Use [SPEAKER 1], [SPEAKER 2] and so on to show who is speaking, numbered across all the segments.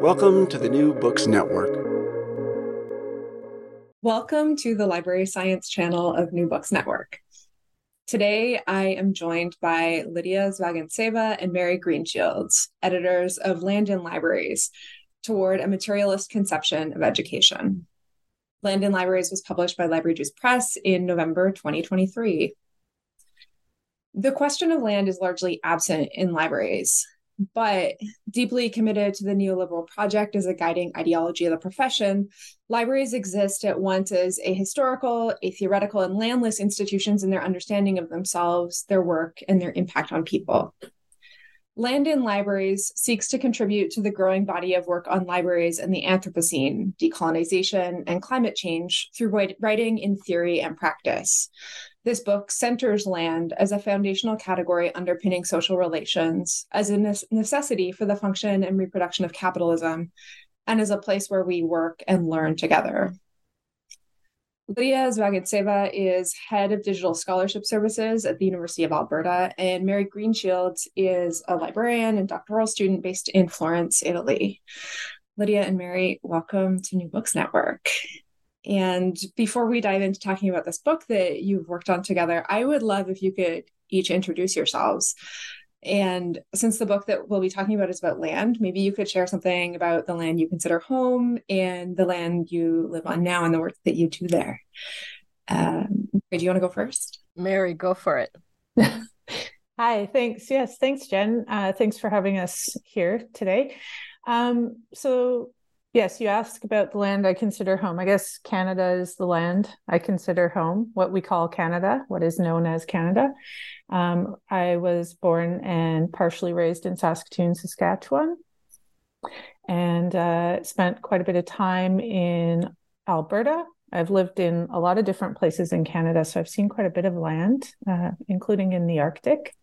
[SPEAKER 1] Welcome to the New Books Network.
[SPEAKER 2] Welcome to the Library Science channel of New Books Network. Today, I am joined by Lydia Zvyagintseva and Mary Greenshields, editors of Land in Libraries, Toward a Materialist Conception of Education. Land in Libraries was published by Library Juice Press in November 2023. The question of land is largely absent in libraries, but deeply committed to the neoliberal project as a guiding ideology of the profession, libraries exist at once as ahistorical, a theoretical, and landless institutions in their understanding of themselves, their work, and their impact on people. Land in Libraries seeks to contribute to the growing body of work on libraries and the Anthropocene, decolonization, and climate change through writing in theory and practice. This book centers land as a foundational category underpinning social relations, as a necessity for the function and reproduction of capitalism, and as a place where we work and learn together. Lydia Zvyagintseva is head of digital scholarship services at the University of Alberta, and Mary Greenshields is a librarian and doctoral student based in Florence, Italy. Lydia and Mary, welcome to New Books Network. And before we dive into talking about this book that you've worked on together, I would love if you could each introduce yourselves. And since the book that we'll be talking about is about land, maybe you could share something about the land you consider home and the land you live on now and the work that you do there. Um, do you want to go first?
[SPEAKER 3] Mary, go for it.
[SPEAKER 4] Hi, thanks. Yes, thanks, Jen. Uh, thanks for having us here today. Um, so, Yes, you ask about the land I consider home. I guess Canada is the land I consider home, what we call Canada, what is known as Canada. Um, I was born and partially raised in Saskatoon, Saskatchewan, and uh, spent quite a bit of time in Alberta. I've lived in a lot of different places in Canada, so I've seen quite a bit of land, uh, including in the Arctic.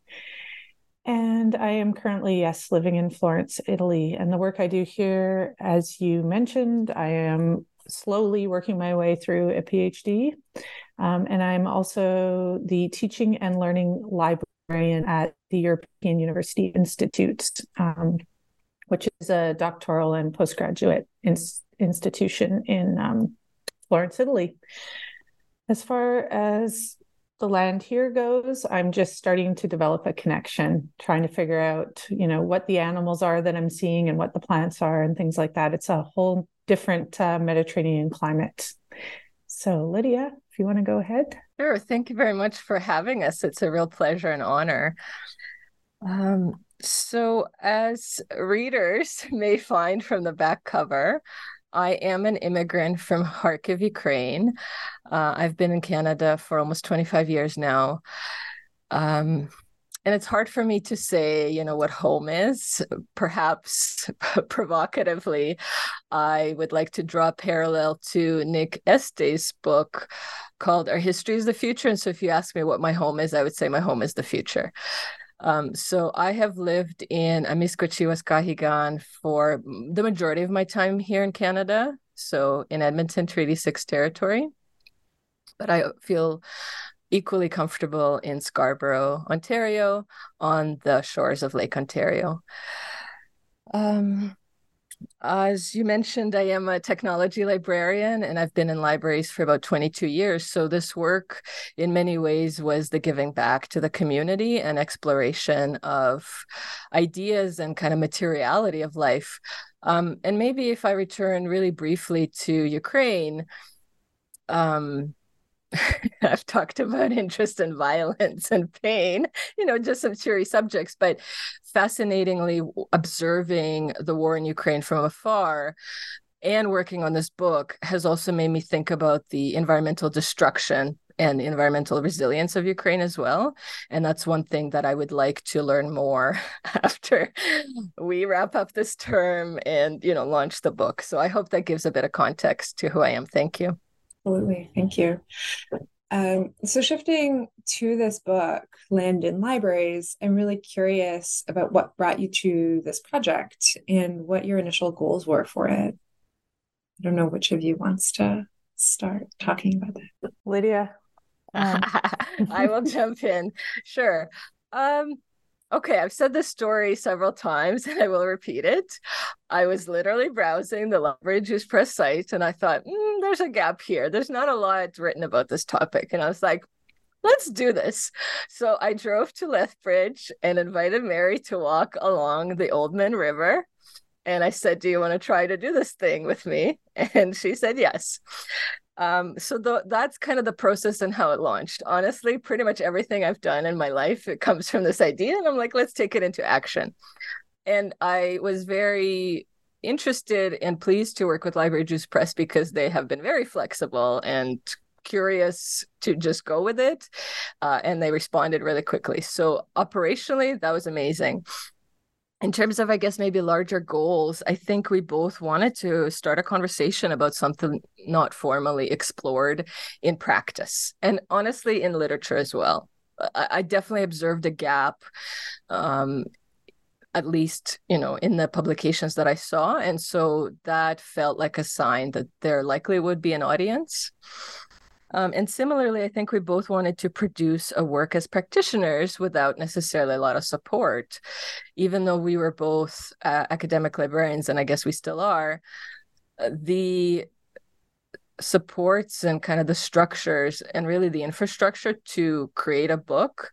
[SPEAKER 4] And I am currently, yes, living in Florence, Italy. And the work I do here, as you mentioned, I am slowly working my way through a PhD. Um, and I'm also the teaching and learning librarian at the European University Institute, um, which is a doctoral and postgraduate in- institution in um, Florence, Italy. As far as the land here goes i'm just starting to develop a connection trying to figure out you know what the animals are that i'm seeing and what the plants are and things like that. It's a whole different uh, mediterranean climate. So lydia if you want to go ahead.
[SPEAKER 3] Sure. Thank you very much for having us. It's a real pleasure and honor. Um, so as readers may find from the back cover I am an immigrant from Kharkiv, Ukraine. Uh, I've been in Canada for almost 25 years now. Um, and it's hard for me to say, you know, what home is. Perhaps provocatively, I would like to draw a parallel to Nick Estes' book called Our History is the Future. And so if you ask me what my home is, I would say my home is the future. Um, so I have lived in Amiskwaciwâskahigan for the majority of my time here in Canada. So in Edmonton, Treaty Six territory, but I feel equally comfortable in Scarborough, Ontario, on the shores of Lake Ontario. Um, as you mentioned, I am a technology librarian and I've been in libraries for about 22 years. So, this work, in many ways, was the giving back to the community and exploration of ideas and kind of materiality of life. Um, and maybe if I return really briefly to Ukraine, um, I've talked about interest and violence and pain, you know, just some cheery subjects, but fascinatingly observing the war in Ukraine from afar and working on this book has also made me think about the environmental destruction and environmental resilience of Ukraine as well. And that's one thing that I would like to learn more after we wrap up this term and, you know, launch the book. So I hope that gives a bit of context to who I am. Thank you.
[SPEAKER 2] Absolutely. Thank you. Um, so, shifting to this book, Land in Libraries, I'm really curious about what brought you to this project and what your initial goals were for it. I don't know which of you wants to start talking about that.
[SPEAKER 4] Lydia.
[SPEAKER 3] Um. I will jump in. Sure. Um, okay, I've said this story several times and I will repeat it. I was literally browsing the Library Juice Press site and I thought, mm, there's a gap here. There's not a lot written about this topic. And I was like, let's do this. So I drove to Lethbridge and invited Mary to walk along the Oldman River. And I said, Do you want to try to do this thing with me? And she said, Yes. Um, so the, that's kind of the process and how it launched. Honestly, pretty much everything I've done in my life, it comes from this idea. And I'm like, let's take it into action. And I was very interested and pleased to work with Library Juice Press because they have been very flexible and curious to just go with it. Uh, and they responded really quickly. So operationally, that was amazing in terms of i guess maybe larger goals i think we both wanted to start a conversation about something not formally explored in practice and honestly in literature as well. I, I definitely observed a gap um, at least you know in the publications that i saw. And so that felt like a sign that there likely would be an audience um, and similarly, I think we both wanted to produce a work as practitioners without necessarily a lot of support. Even though we were both uh, academic librarians, and I guess we still are, uh, the supports and kind of the structures and really the infrastructure to create a book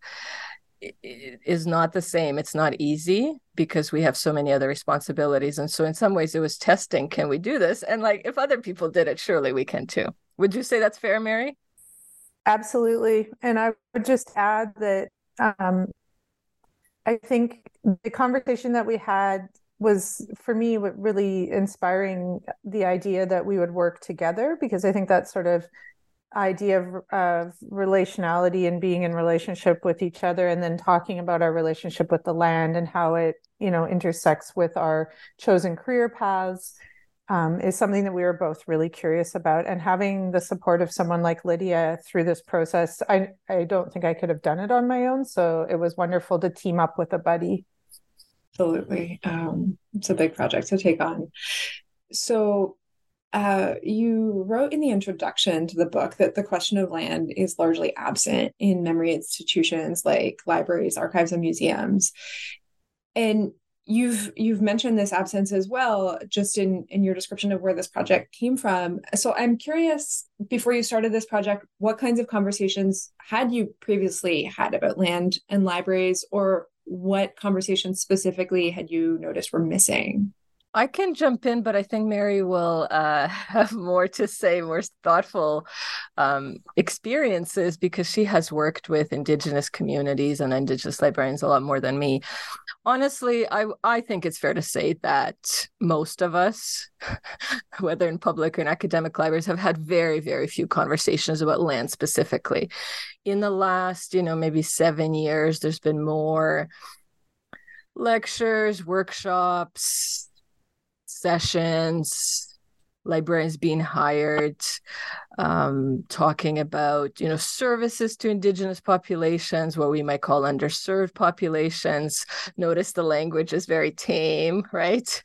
[SPEAKER 3] is not the same. It's not easy because we have so many other responsibilities. And so, in some ways, it was testing can we do this? And like, if other people did it, surely we can too. Would you say that's fair, Mary?
[SPEAKER 4] Absolutely. And I would just add that um, I think the conversation that we had was for me really inspiring the idea that we would work together because I think that sort of idea of, of relationality and being in relationship with each other and then talking about our relationship with the land and how it you know intersects with our chosen career paths um, is something that we were both really curious about. And having the support of someone like Lydia through this process, I, I don't think I could have done it on my own. So it was wonderful to team up with a buddy.
[SPEAKER 2] Absolutely. Um, it's a big project to take on. So uh, you wrote in the introduction to the book that the question of land is largely absent in memory institutions like libraries, archives, and museums. And you've you've mentioned this absence as well just in in your description of where this project came from. So i'm curious before you started this project what kinds of conversations had you previously had about land and libraries or what conversations specifically had you noticed were missing
[SPEAKER 3] I can jump in, but I think Mary will uh, have more to say, more thoughtful um, experiences because she has worked with Indigenous communities and Indigenous librarians a lot more than me. Honestly, I I think it's fair to say that most of us, whether in public or in academic libraries, have had very very few conversations about land specifically. In the last, you know, maybe seven years, there's been more lectures, workshops sessions librarians being hired um, talking about you know services to indigenous populations what we might call underserved populations. Notice the language is very tame right?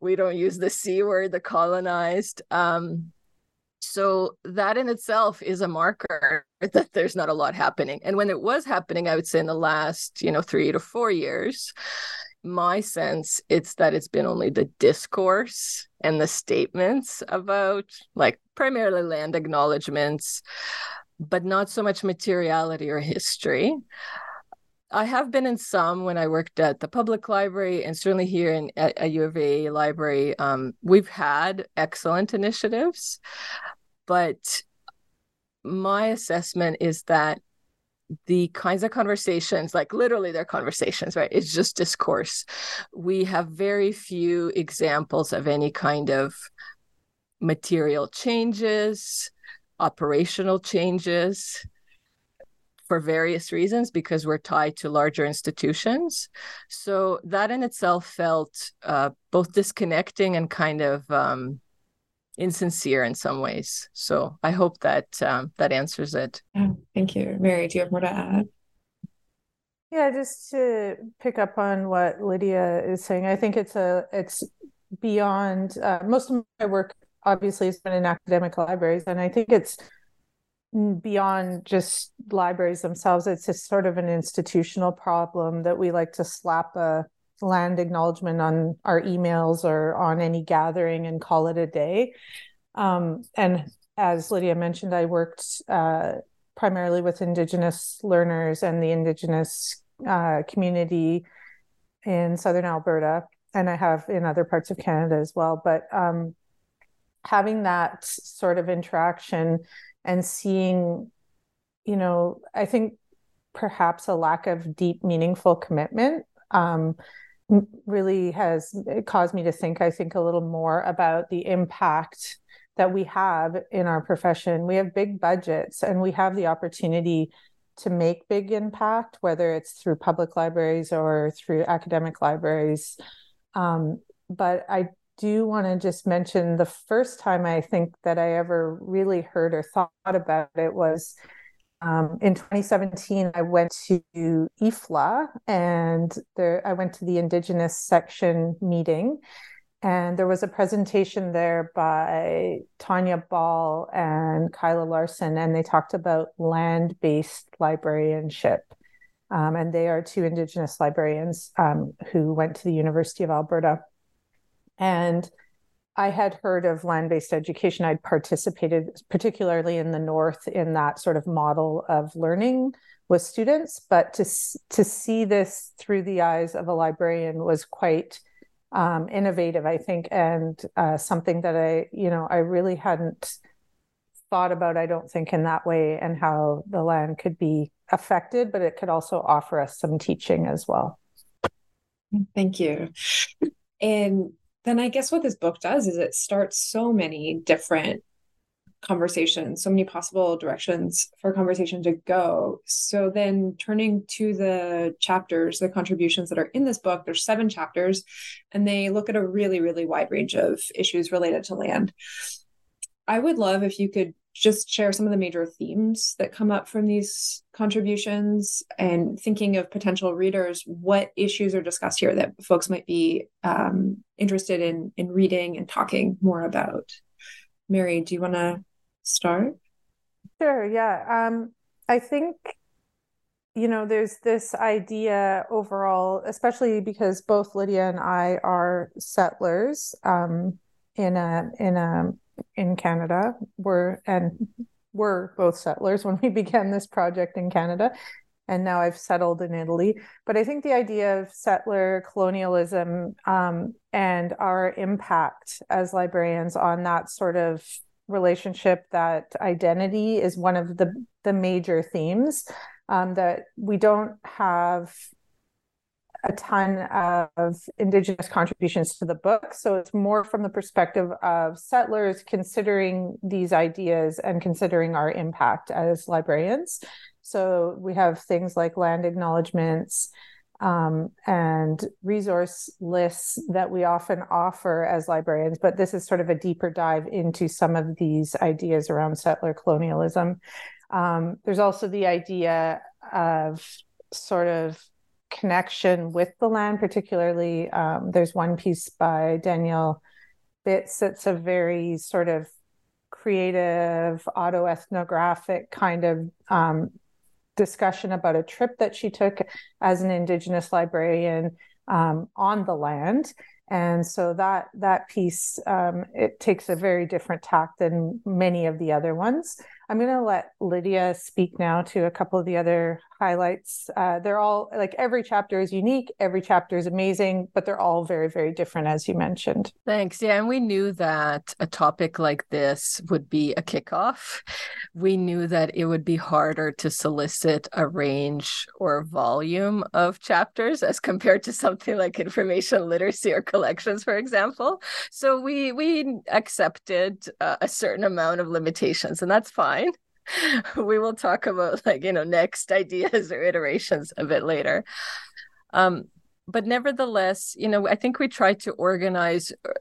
[SPEAKER 3] We don't use the c word the colonized. Um, so that in itself is a marker that there's not a lot happening. And when it was happening i would say in the last you know three to four years my sense it's that it's been only the discourse and the statements about like primarily land acknowledgements but not so much materiality or history. I have been in some when i worked at the public library and certainly here in at a u of a library. Um, we've had excellent initiatives but my assessment is that the kinds of conversations, like literally they're conversations, right? It's just discourse. We have very few examples of any kind of material changes, operational changes for various reasons because we're tied to larger institutions. So that in itself felt uh, both disconnecting and kind of um, insincere in some ways. So I hope that um, that answers it.
[SPEAKER 2] Yeah, thank you, Mary. Do you have more to add?
[SPEAKER 4] Yeah, just to pick up on what Lydia is saying, I think it's a it's beyond uh, most of my work. Obviously, has been in academic libraries, and I think it's beyond just libraries themselves. It's a sort of an institutional problem that we like to slap a land acknowledgement on our emails or on any gathering and call it a day. Um, and as Lydia mentioned, I worked uh, primarily with Indigenous learners and the Indigenous uh, community in Southern Alberta, and I have in other parts of Canada as well. But um, having that sort of interaction and seeing, you know, I think perhaps a lack of deep, meaningful commitment um, really has caused me to think, I think, a little more about the impact that we have in our profession. We have big budgets and we have the opportunity to make big impact, whether it's through public libraries or through academic libraries. Um, but I do want to just mention the first time I think that I ever really heard or thought about it was um, in 2017, I went to IFLA and there I went to the Indigenous section meeting. And there was a presentation there by Tanya Ball and Kayla Lar-Son, and they talked about land based librarianship. Um, and they are two Indigenous librarians um, who went to the University of Alberta. And I had heard of land based education. I'd participated, particularly in the North, in that sort of model of learning with students. But to, to see this through the eyes of a librarian was quite um, innovative, I think, and uh, something that I, you know, I really hadn't thought about, I don't think, in that way, and how the land could be affected, but it could also offer us some teaching as well.
[SPEAKER 2] Thank you. And then I guess what this book does is it starts so many different conversations, so many possible directions for conversation to go. So then turning to the chapters, the contributions that are in this book, there's seven chapters, and they look at a really, really wide range of issues related to land. I would love if you could just share some of the major themes that come up from these contributions and thinking of potential readers what issues are discussed here that folks might be um, interested in in reading and talking more about. Mary do you want to start?
[SPEAKER 4] Sure yeah um, i think you know there's this idea overall especially because both lydia and i are settlers um, in a in a in Canada. We're and we're both settlers when we began this project in Canada. And now I've settled in Italy. But I think the idea of settler colonialism um, and our impact as librarians on that sort of relationship, that identity, is one of the, the major themes um, that we don't have a ton of indigenous contributions to the book. So it's more from the perspective of settlers considering these ideas and considering our impact as librarians. So we have things like land acknowledgements um, and resource lists that we often offer as librarians but this is sort of a deeper dive into some of these ideas around settler colonialism. Um, there's also the idea of sort of connection with the land, particularly. Um, there's one piece by Danielle Bitz that's a very sort of creative, autoethnographic kind of um, discussion about a trip that she took as an Indigenous librarian um, on the land. And so that that piece um, it takes a very different tack than many of the other ones. I'm going to let Lydia speak now to a couple of the other highlights. Uh, they're all like every chapter is unique, every chapter is amazing, but they're all very, very different, as you mentioned.
[SPEAKER 3] Thanks. Yeah. And we knew that a topic like this would be a kickoff. We knew that it would be harder to solicit a range or volume of chapters as compared to something like information literacy or collections, for example. So we we accepted uh, a certain amount of limitations, and that's fine we will talk about like you know next ideas or iterations a bit later. Um but nevertheless you know i think we tried to organize uh,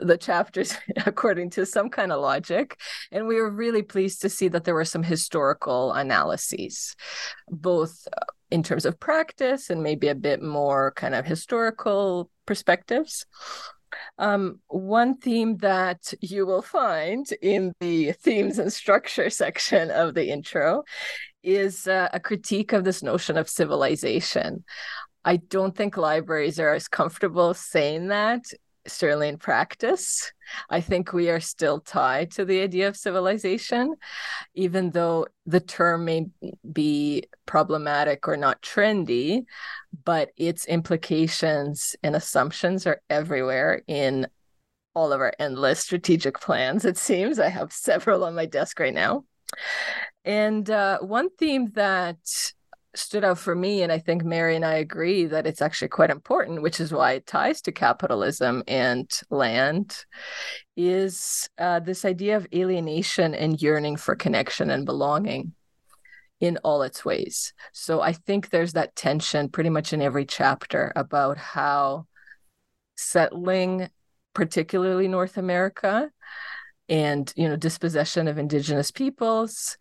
[SPEAKER 3] the chapters according to some kind of logic and we were really pleased to see that there were some historical analyses both uh, in terms of practice and maybe a bit more kind of historical perspectives um, one theme that you will find in the themes and structure section of the intro is uh, a critique of this notion of civilization. I don't think libraries are as comfortable saying that certainly in practice. I think we are still tied to the idea of civilization, even though the term may be problematic or not trendy, but its implications and assumptions are everywhere in all of our endless strategic plans, it seems. I have several on my desk right now. And uh, one theme that stood out for me, and I think Mary and I agree that it's actually quite important, which is why it ties to capitalism and land, is uh, this idea of alienation and yearning for connection and belonging in all its ways. So I think there's that tension pretty much in every chapter about how settling, particularly North America, and you know dispossession of indigenous peoples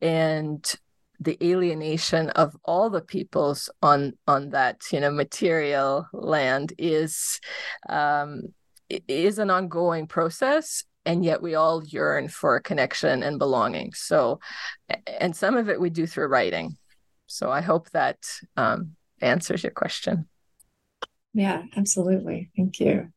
[SPEAKER 3] and the alienation of all the peoples on on that you know material land is um, is an ongoing process and yet we all yearn for connection and belonging. So and some of it we do through writing. So i hope that um, answers your question.
[SPEAKER 2] Yeah absolutely. Thank you.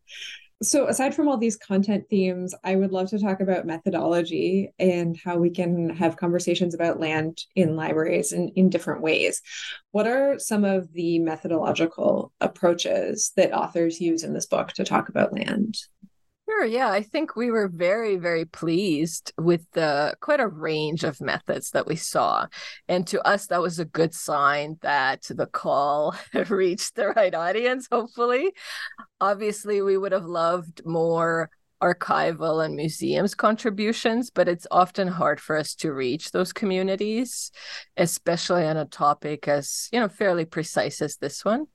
[SPEAKER 2] So, aside from all these content themes, I would love to talk about methodology and how we can have conversations about land in libraries in, in different ways. What are some of the methodological approaches that authors use in this book to talk about land?
[SPEAKER 3] Sure. Yeah, I think we were very, very pleased with the quite a range of methods that we saw, and to us that was a good sign that the call reached the right audience. Hopefully, obviously, we would have loved more archival and museums contributions, but it's often hard for us to reach those communities, especially on a topic as you know fairly precise as this one.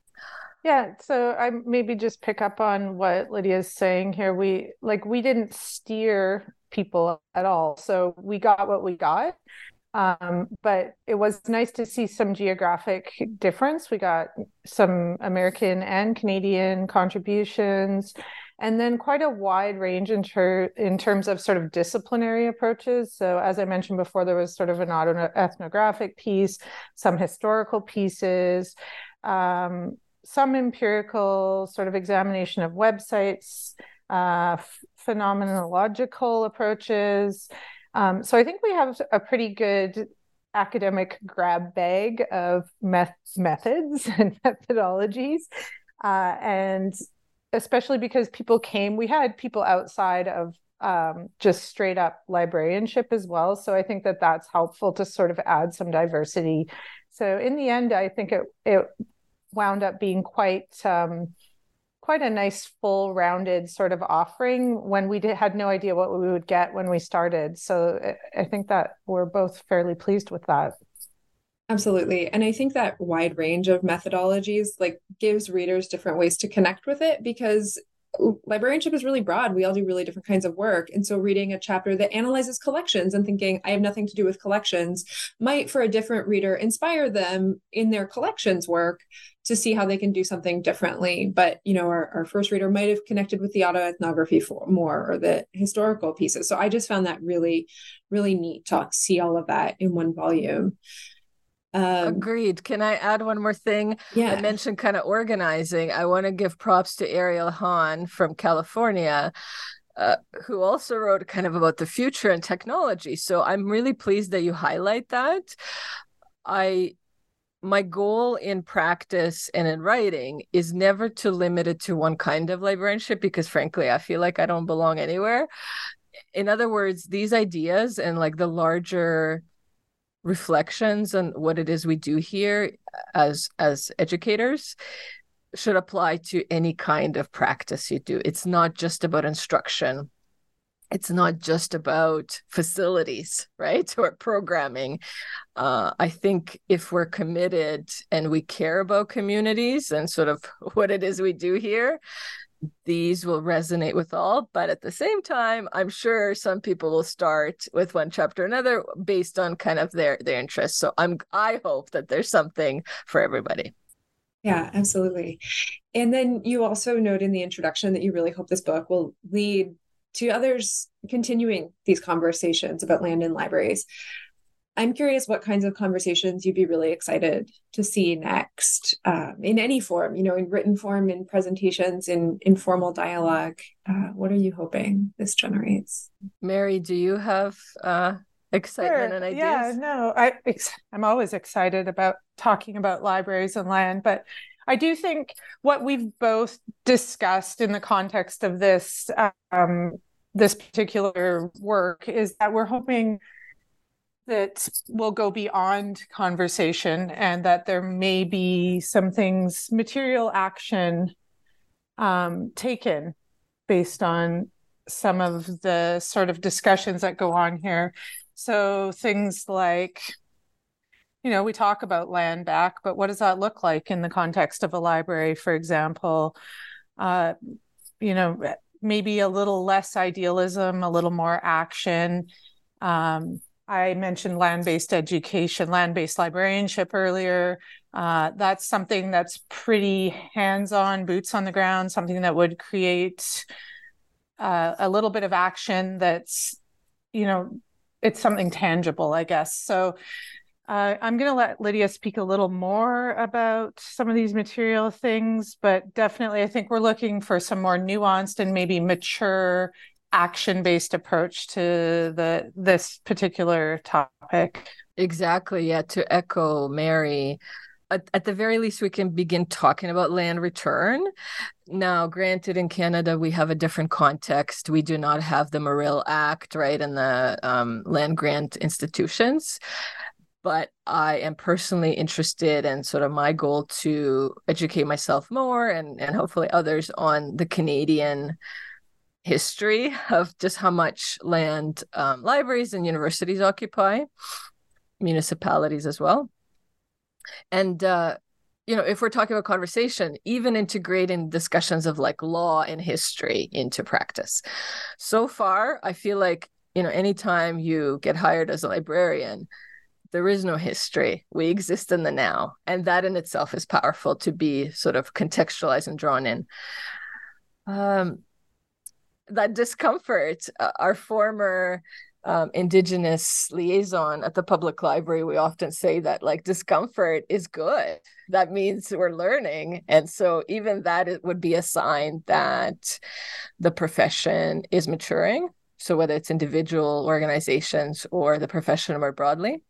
[SPEAKER 4] Yeah, so I maybe just pick up on what Lydia's saying here. We like we didn't steer people at all. So we got what we got. Um, but it was nice to see some geographic difference. We got some American and Canadian contributions, and then quite a wide range in, ter- in terms of sort of disciplinary approaches. So, as I mentioned before, there was sort of an auto ethnographic piece, some historical pieces. Um, some empirical sort of examination of websites, uh, phenomenological approaches. Um, so I think we have a pretty good academic grab bag of meth- methods and methodologies. Uh, and especially because people came, we had people outside of um, just straight up librarianship as well. So I think that that's helpful to sort of add some diversity. So in the end, I think it it wound up being quite um, quite a nice full rounded sort of offering when we did, had no idea what we would get when we started. So i think that we're both fairly pleased with that.
[SPEAKER 2] Absolutely. And i think that wide range of methodologies like gives readers different ways to connect with it because librarianship is really broad. We all do really different kinds of work. And so reading a chapter that analyzes collections and thinking, I have nothing to do with collections, might for a different reader inspire them in their collections work to see how they can do something differently. But, you know, our, our first reader might have connected with the autoethnography for more or the historical pieces. So I just found that really, really neat to see all of that in one volume.
[SPEAKER 3] Um, Agreed. Can I add one more thing?
[SPEAKER 2] Yeah.
[SPEAKER 3] I mentioned kind of organizing. I want to give props to Ariel Hahn from California. uh, who also wrote kind of about the future and technology. So I'm really pleased that you highlight that. I my goal in practice and in writing is never to limit it to one kind of librarianship because frankly i feel like i don't belong anywhere in other words these ideas and like the larger reflections on what it is we do here as as educators should apply to any kind of practice you do. It's not just about instruction. It's not just about facilities right or programming. Uh, i think if we're committed and we care about communities and sort of what it is we do here these will resonate with all but at the same time i'm sure some people will start with one chapter another based on kind of their their interests. So i'm i hope that there's something for everybody.
[SPEAKER 2] Yeah absolutely. And then you also note in the introduction that you really hope this book will lead to others continuing these conversations about land and libraries. I'm curious what kinds of conversations you'd be really excited to see next um, in any form, you know, in written form, in presentations, in informal dialogue. Uh, what are you hoping this generates?
[SPEAKER 3] Mary, do you have uh, excitement sure. and ideas?
[SPEAKER 4] Yeah, no, I, I'm always excited about talking about libraries and land, but I do think what we've both discussed in the context of this um, this particular work is that we're hoping that will go beyond conversation and that there may be some things material action um, taken based on some of the sort of discussions that go on here so things like you know, we talk about land back, but what does that look like in the context of a library, for example? Uh, you know, maybe a little less idealism, a little more action. Um, I mentioned land based education, land based librarianship earlier. Uh, that's something that's pretty hands on, boots on the ground, something that would create uh, a little bit of action that's, you know, it's something tangible, I guess. So uh, I'm going to let Lydia speak a little more about some of these material things, but definitely I think we're looking for some more nuanced and maybe mature action-based approach to the this particular topic.
[SPEAKER 3] Exactly. Yeah. To echo Mary, at, at, the very least, we can begin talking about land return. Now, granted, in Canada, we have a different context. We do not have the Morrill Act, right, and the um, land grant institutions but I am personally interested and in sort of my goal to educate myself more and, and hopefully others on the Canadian history of just how much land um, libraries and universities occupy, municipalities as well. And, uh, you know, if we're talking about conversation, even integrating discussions of like law and history into practice. So far, I feel like, you know, anytime you get hired as a librarian, there is no history. We exist in the now. And that in itself is powerful to be sort of contextualized and drawn in. Um, that discomfort, uh, our former um, indigenous liaison at the public library we often say that like discomfort is good. That means we're learning. And so even that it would be a sign that the profession is maturing so whether it's individual organizations or the profession more broadly.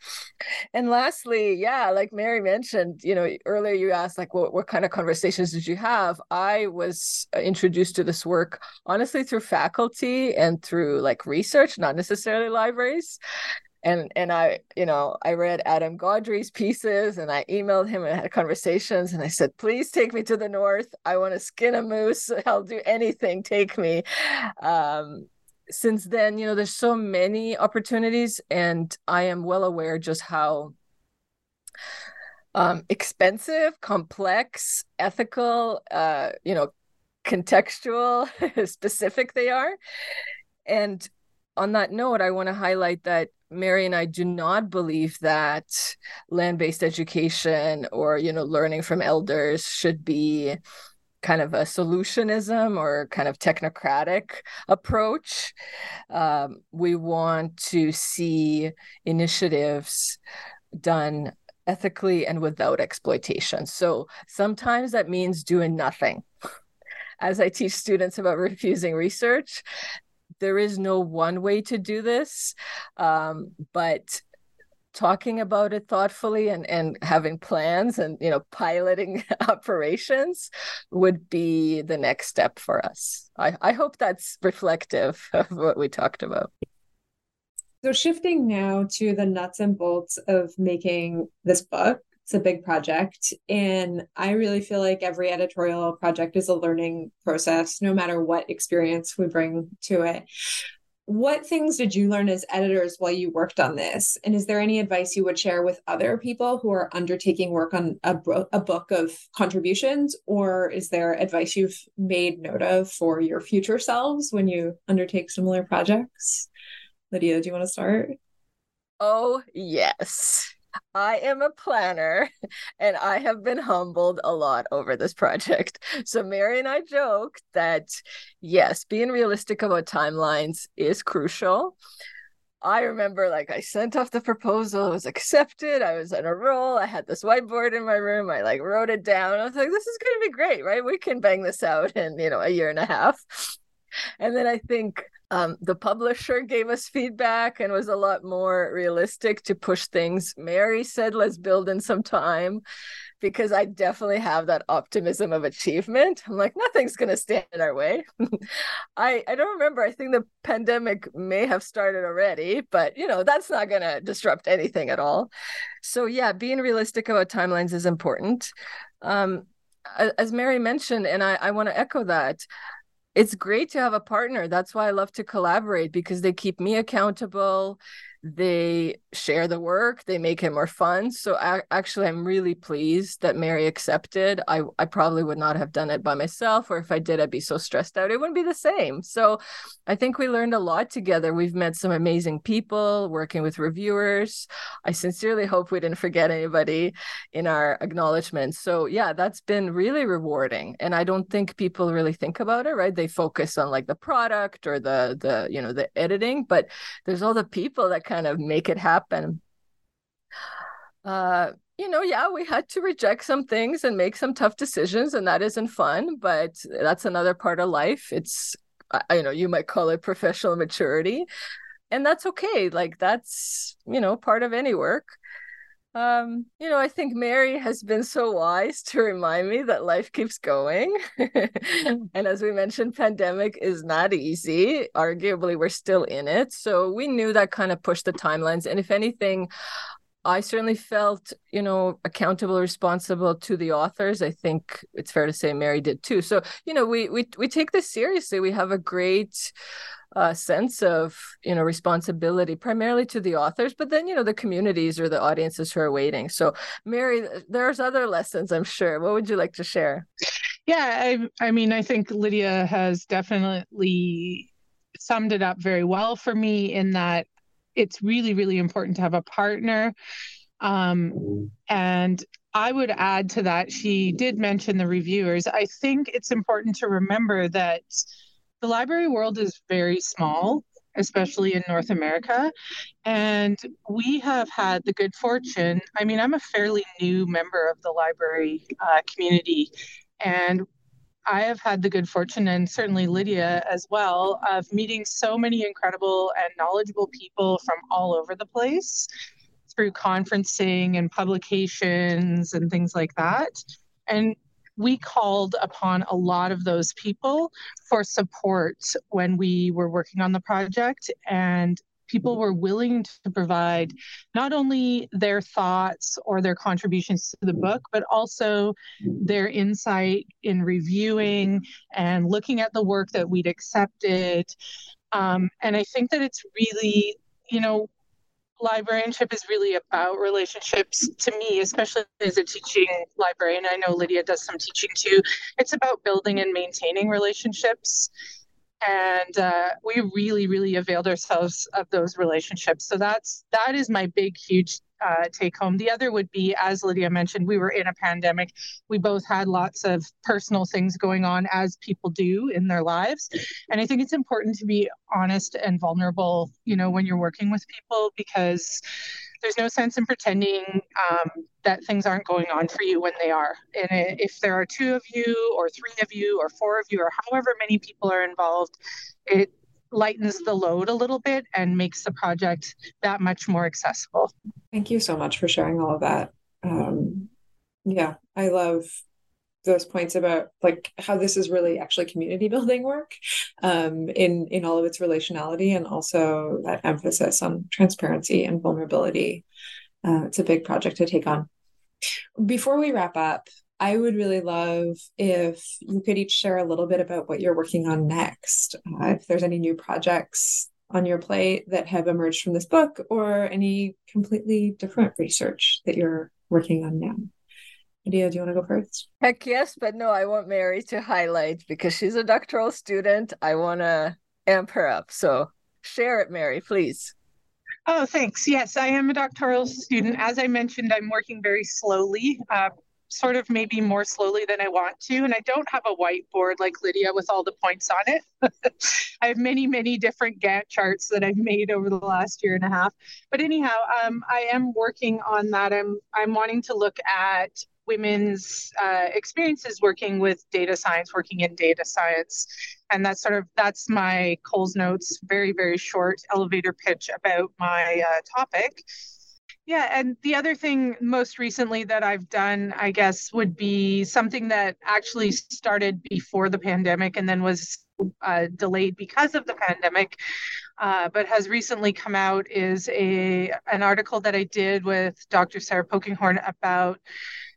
[SPEAKER 3] And lastly, yeah, like Mary mentioned, you know, earlier you asked like what, what kind of conversations did you have? I was uh, introduced to this work honestly through faculty and through like research, not necessarily libraries and and I, you know, I read Adam Gaudry's pieces and I emailed him and had conversations and I said, please take me to the north. I want to skin a moose. I'll do anything. Take me. Um, since then, you know, there's so many opportunities, and I am well aware just how um, expensive, complex, ethical, uh, you know, contextual, specific they are. And on that note, I want to highlight that Mary and I do not believe that land-based education or you know learning from elders should be kind of a solutionism or kind of technocratic approach. Um, we want to see initiatives done ethically and without exploitation. So sometimes that means doing nothing. As I teach students about refusing research, there is no one way to do this, um, but talking about it thoughtfully and and having plans and you know piloting operations would be the next step for us. I i hope that's reflective of what we talked about.
[SPEAKER 2] So shifting now to the nuts and bolts of making this book it's a big project and i really feel like every editorial project is a learning process no matter what experience we bring to it what things did you learn as editors while you worked on this? And is there any advice you would share with other people who are undertaking work on a, bro- a book of contributions? Or is there advice you've made note of for your future selves when you undertake similar projects? Lydia, do you want to start?
[SPEAKER 3] Oh, yes. I am a planner and I have been humbled a lot over this project. So, Mary and I joked that yes, being realistic about timelines is crucial. I remember like I sent off the proposal, it was accepted. I was on a roll. I had this whiteboard in my room. I like wrote it down. I was like, this is going to be great, right? We can bang this out in, you know, a year and a half. And then I think um, the publisher gave us feedback and was a lot more realistic to push things. Mary said, let's build in some time because I definitely have that optimism of achievement. I'm like, nothing's going to stand in our way. I, I don't remember. I think the pandemic may have started already, but you know, that's not going to disrupt anything at all. So, yeah, being realistic about timelines is important. Um, as Mary mentioned, and I, I want to echo that it's great to have a partner. That's why I love to collaborate because they keep me accountable they share the work they make it more fun. So I, actually i'm really pleased that mary accepted. I i probably would not have done it by myself or if i did i'd be so stressed out it wouldn't be the same. So i think we learned a lot together. We've met some amazing people working with reviewers. I sincerely hope we didn't forget anybody in our acknowledgments. So yeah that's been really rewarding. And i don't think people really think about it right? They focus on like the product or the the you know the editing but there's all the people that kind of make it happen. Uh, you know, yeah, we had to reject some things and make some tough decisions, and that isn't fun, but that's another part of life. It's, I, know, you might call it professional maturity, and that's okay. Like, that's, you know, part of any work um you know i think mary has been so wise to remind me that life keeps going. And as we mentioned pandemic is not easy. Arguably we're still in it. So we knew that kind of pushed the timelines. And if anything i certainly felt you know accountable responsible to the authors. I think it's fair to say mary did too. So you know we we, we take this seriously. We have a great uh, sense of you know responsibility primarily to the authors but then you know the communities or the audiences who are waiting. So mary there's other lessons i'm sure. What would you like to share?
[SPEAKER 5] Yeah i, I mean i think lydia has definitely summed it up very well for me in that it's really really important to have a partner. Um, and I would add to that, she did mention the reviewers. I think it's important to remember that the library world is very small, especially in North America. And we have had the good fortune. I mean, I'm a fairly new member of the library uh, community, and I have had the good fortune, and certainly Lydia as well, of meeting so many incredible and knowledgeable people from all over the place through conferencing and publications and things like that. And we called upon a lot of those people for support when we were working on the project and people were willing to provide not only their thoughts or their contributions to the book, but also their insight in reviewing and looking at the work that we'd accepted. Um, and I think that it's really, you know, librarianship is really about relationships to me, especially as a teaching librarian. I know Lydia does some teaching too. It's about building and maintaining relationships. And uh, we really, really availed ourselves of those relationships. So that's that is my big, huge uh, take home. The other would be, as Lydia mentioned, we were in a pandemic. We both had lots of personal things going on, as people do in their lives. And I think it's important to be honest and vulnerable, you know, when you're working with people because there's no sense in pretending um, that things aren't going on for you when they are. And if there are two of you, or three of you, or four of you, or however many people are involved, it lightens the load a little bit and makes the project that much more accessible.
[SPEAKER 2] Thank you so much for sharing all of that. Um, yeah, I love those points about like how this is really actually community building work um, in in all of its relationality and also that emphasis on transparency and vulnerability. Uh, it's a big project to take on. Before we wrap up, I would really love if you could each share a little bit about what you're working on next. Uh, if there's any new projects on your plate that have emerged from this book or any completely different research that you're working on now. Lydia, do you want to go first?
[SPEAKER 3] Heck yes, but no, I want Mary to highlight because she's a doctoral student. I want to amp her up. So share it, Mary, please.
[SPEAKER 5] Oh, thanks. Yes, I am a doctoral student. As I mentioned, I'm working very slowly. Uh, sort of maybe more slowly than I want to. And I don't have a whiteboard like Lydia with all the points on it. I have many, many different Gantt charts that I've made over the last year and a half. But anyhow, um, I am working on that. I'm I'm wanting to look at women's uh, experiences working with data science, working in data science, and that's sort of that's my Coles notes, very very short elevator pitch about my uh, topic. Yeah, and the other thing most recently that I've done, I guess, would be something that actually started before the pandemic and then was uh, delayed because of the pandemic, uh, but has recently come out is a an article that I did with Dr. Sarah Polkinghorne about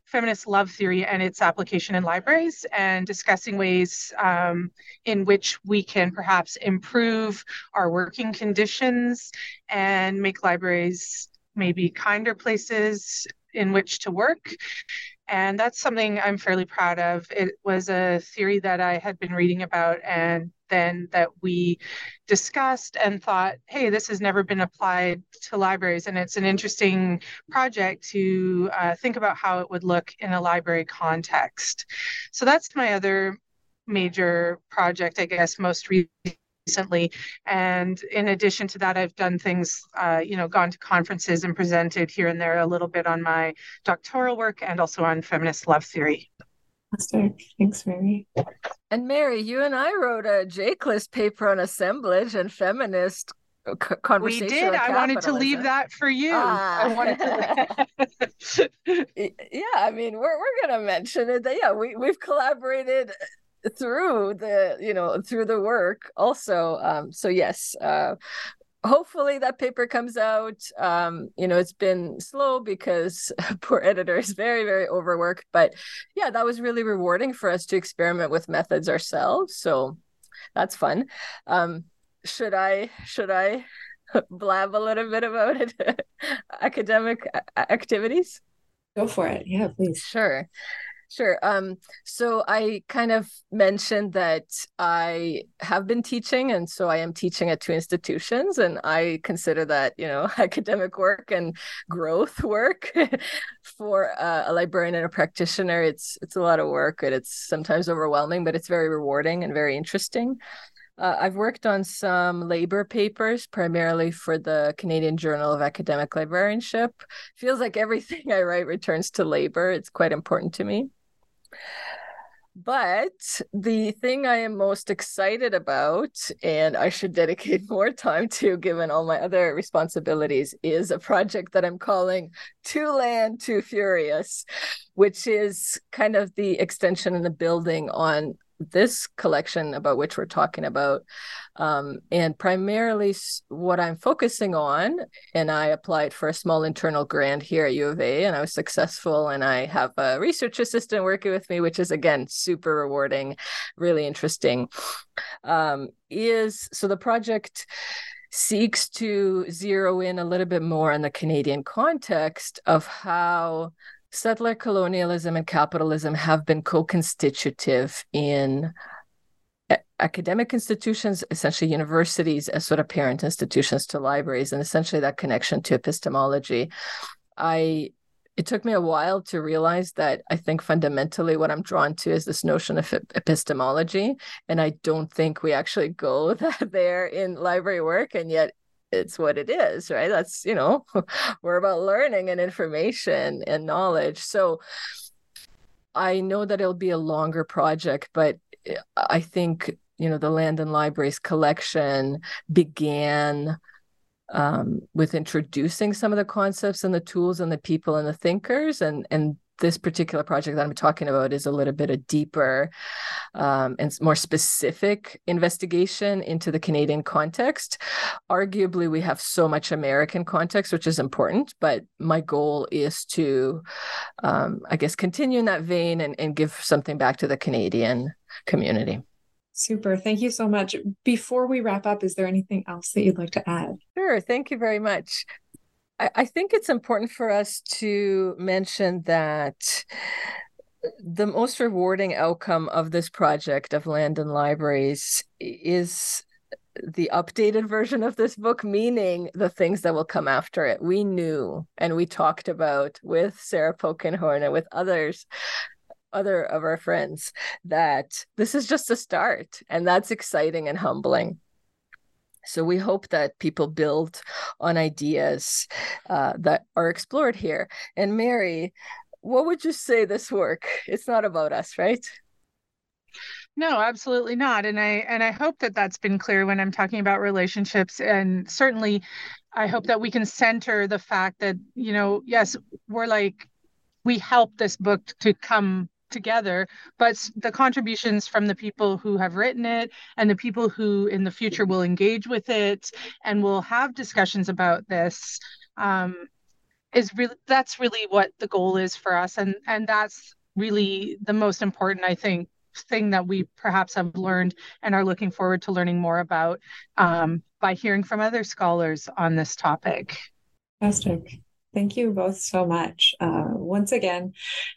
[SPEAKER 5] feminist love theory and its application in libraries and discussing ways um, in which we can perhaps improve our working conditions and make libraries maybe kinder places in which to work. And that's something I'm fairly proud of. It was a theory that I had been reading about and then that we discussed and thought, hey, this has never been applied to libraries. And it's an interesting project to uh, think about how it would look in a library context. So that's my other major project, I guess, most recently recently. And in addition to that, I've done things, uh, you know, gone to conferences and presented here and there a little bit on my doctoral work and also on feminist love theory.
[SPEAKER 2] Fantastic. Thanks, Mary.
[SPEAKER 3] And Mary, you and I wrote a JCLIS paper on assemblage and feminist conversation.
[SPEAKER 5] We did. I wanted to leave that for you. Ah. I wanted
[SPEAKER 3] to. yeah, I mean, we're we're gonna mention it. Yeah, we we've collaborated through the you know through the work also um so yes uh hopefully that paper comes out um you know it's been slow because poor editor is very very overworked but yeah that was really rewarding for us to experiment with methods ourselves so that's fun. Um should i should i blab a little bit about it? Academic activities?
[SPEAKER 2] Go for it. Yeah please.
[SPEAKER 3] Sure Sure. Um, so I kind of mentioned that I have been teaching, and so I am teaching at two institutions, and I consider that you know academic work and growth work for uh, a librarian and a practitioner. It's it's a lot of work, and it's sometimes overwhelming, but it's very rewarding and very interesting. Uh, I've worked on some labor papers, primarily for the Canadian Journal of Academic Librarianship. Feels like everything I write returns to labor. It's quite important to me. But the thing I am most excited about, and I should dedicate more time to given all my other responsibilities, is a project that I'm calling Too Land, Too Furious, which is kind of the extension and the building on this collection about which we're talking about. Um, and primarily what I'm focusing on, and I applied for a small internal grant here at U of A, and I was successful. And I have a research assistant working with me, which is again super rewarding, really interesting. Um, is so the project seeks to zero in a little bit more on the Canadian context of how settler colonialism and capitalism have been co-constitutive in eh, academic institutions, essentially universities as sort of parent institutions to libraries, and essentially that connection to epistemology. I it took me a while to realize that I think fundamentally what I'm drawn to is this notion of epistemology, and I don't think we actually go that there in library work, and yet it's what it is, right? That's, you know, we're about learning and information and knowledge. So I know that it'll be a longer project, but eh, I think you know, the Land and Libraries collection began um, with introducing some of the concepts and the tools and the people and the thinkers and and this particular project that I'm talking about is a little bit a deeper um, and more specific investigation into the Canadian context. Arguably, we have so much American context, which is important, but my goal is to, um, I guess, continue in that vein and, and give something back to the Canadian community.
[SPEAKER 2] Super. Thank you so much. Before we wrap up, is there anything else that you'd like to add?
[SPEAKER 3] Sure. Thank you very much. I, I think it's important for us to mention that the most rewarding outcome of this project of land and libraries is the updated version of this book, meaning the things that will come after it. We knew and we talked about with Sarah Polkinghorne and with others, other of our friends, that this is just a start. And that's exciting and humbling. So we hope that people build on ideas uh, that are explored here. And Mary, what would you say this work? It's not about us, right?
[SPEAKER 5] No, absolutely not. And I and I hope that that's been clear when I'm talking about relationships. And certainly, I hope that we can center the fact that you know, yes, we're like we help this book to come together, but the contributions from the people who have written it and the people who in the future will engage with it and will have discussions about this um, is really that's really what the goal is for us, and and that's really the most important, I think, thing that we perhaps have learned and are looking forward to learning more about um, by hearing from other scholars on this topic.
[SPEAKER 2] Fantastic. Thank you both so much. Uh, once again,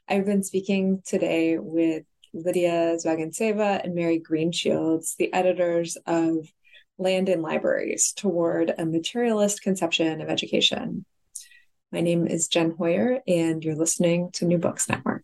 [SPEAKER 2] I've been speaking today with Lydia Zvyagintseva and Mary Greenshields, the editors of Land and Libraries Toward a Materialist Conception of Education. My name is Jen Hoyer, and you're listening to New Books Network.